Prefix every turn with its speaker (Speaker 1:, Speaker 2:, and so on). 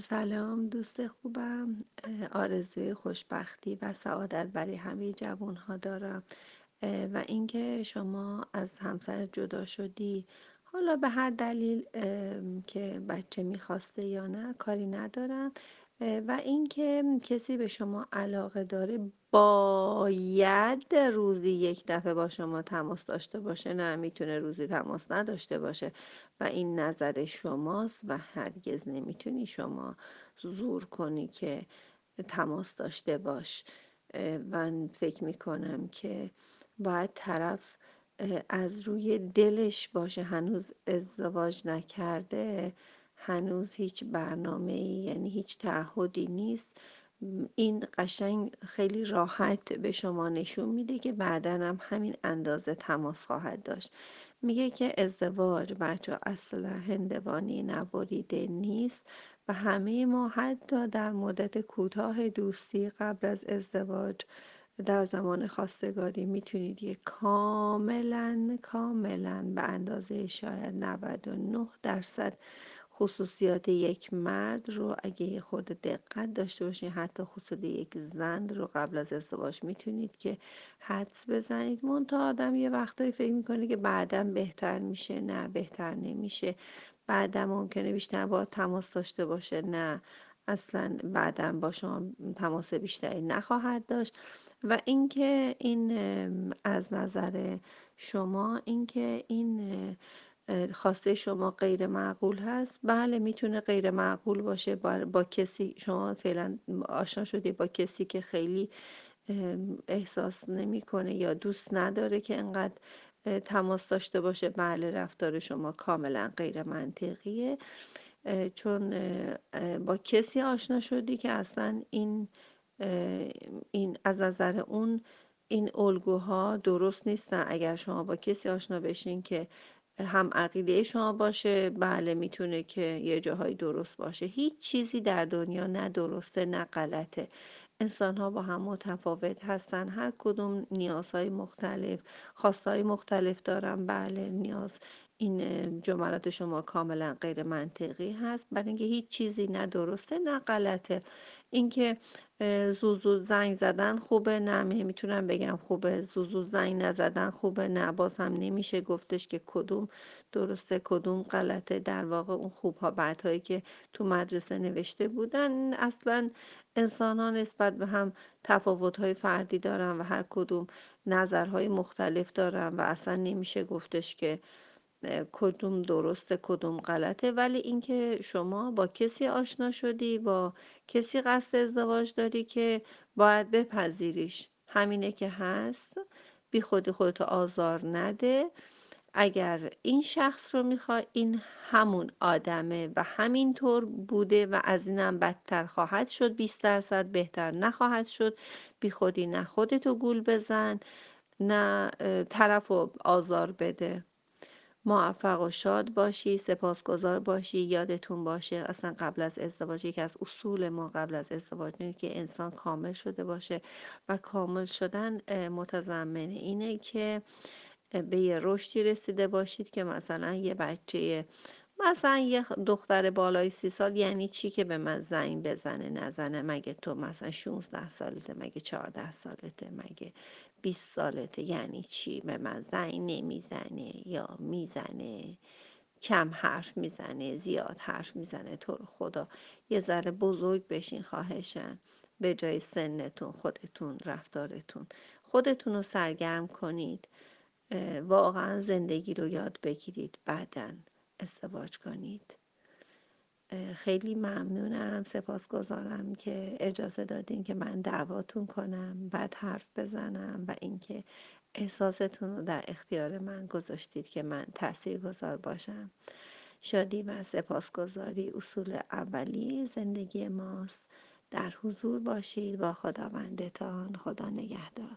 Speaker 1: سلام دوست خوبم. آرزوی خوشبختی و سعادت برای همه جوانها دارم. اه، و اینکه شما از همسر جدا شدی. حالا به هر دلیل که بچه می‌خواسته یا نه کاری ندارم. و اینکه کسی به شما علاقه داره باید روزی یک دفعه با شما تماس داشته باشه. نه می‌تونه روزی تماس نداشته باشه. و این نظر شماست و هرگز نمی‌تونی شما زور کنی که تماس داشته باش. من فکر می‌کنم که باید طرف از روی دلش باشه. هنوز ازدواج نکرده. هنوز هیچ برنامه یعنی هیچ تعهدی نیست. این قشنگ خیلی راحت به شما نشون میده که بعدا هم همین اندازه تماس خواهد داشت. میگه که ازدواج بچه اصلا هندوانی نبریده نیست و همه ما حتی در مدت کوتاه دوستی قبل از ازدواج در زمان خواستگاری می‌تونید یه کاملا کاملا به اندازه شاید 99 درصد خصوصیات یک مرد رو اگه یه خورده دقت داشته باشین حتی خصوصیات یک زن رو قبل از ازدواج می‌تونید که حدس بزنید. منتها آدم یه وقتایی فکر می‌کنه که بعدا بهتر میشه نه بهتر نمیشه. بعدا ممکنه بیشتر با تماس داشته باشه نه اصلا بعدا با شما تماس بیشتری نخواهد داشت. و اینکه این از نظر شما اینکه این خواسته شما غیر معقول هست. بله می‌تونه غیر معقول باشه. با, با کسی شما فعلا آشنا شدی با کسی که خیلی احساس نمی‌کنه یا دوست نداره که انقدر تماس داشته باشه. بله رفتار شما کاملا غیر منطقیه. چون با کسی آشنا شدی که اصلا این این از نظر اون این الگوها درست نیستن. اگر شما با کسی آشنا بشین که هم عقیده شما باشه بله می‌تونه که یه جاهایی درست باشه. هیچ چیزی در دنیا نه درسته نه غلطه. انسان ها با هم متفاوت هستن. هر کدوم نیازهای مختلف خواستهای مختلف دارن. بله نیاز این جملات شما کاملا غیر منطقی هست. برای اینکه هیچ چیزی نه درسته نه غلطه. اینکه زوزو زنگ زدن خوبه؟ نه. نمی‌تونم بگم خوبه. زوزو زنگ نزدن خوبه؟ نه. باز هم نمیشه گفتش که کدوم درسته کدوم غلطه. در واقع اون خوبها بدهایی که تو مدرسه نوشته بودن اصلا انسان ها نسبت به هم تفاوت‌های فردی دارن و هر کدوم نظرهای مختلف دارن و اصلا نمیشه گفتش که کدوم درسته کدوم غلطه. ولی اینکه شما با کسی آشنا شدی با کسی قصد ازدواج داری که باید بپذیریش. همینه که هست. بی خودی خودتو آزار نده. اگر این شخص رو می‌خوای این همون آدمه و همینطور بوده و از اینم بدتر خواهد شد 20 درصد بهتر نخواهد شد. بی خودی نه خودتو گول بزن نه طرف رو آزار بده. موفق و شاد باشی سپاسگزار باشی یادتون باشه. اصلا قبل از ازدواج یکی از اصول ما قبل از ازدواج اینه که انسان کامل شده باشه و کامل شدن متضمن اینه که به یه رشدی رسیده باشید که مثلا یه بچه مثلا یه دختر بالای سی سال یعنی چی که به من زنگ بزنه نزنه مگه تو مثلا 16 سالته مگه 14 سالته مگه 20 سالته؟ یعنی چی؟ به من زنگ نمی‌زنه یا می‌زنه؟ کم حرف می‌زنه زیاد حرف می‌زنه. تو رو خدا یه ذره بزرگ بشین خواهشن. به جای سنتون خودتون رفتارتون. خودتون رو سرگرم کنید. واقعا زندگی رو یاد بگیرید بعداً ازدواج کنید. خیلی ممنونم سپاسگزارم که اجازه دادین که من دعواتون کنم بعد حرف بزنم و اینکه احساستون رو در اختیار من گذاشتید که من تأثیر گذار باشم. شادی و سپاسگزاری اصول اولی زندگی ماست. در حضور باشید. با خداوندتان خدا نگهدار.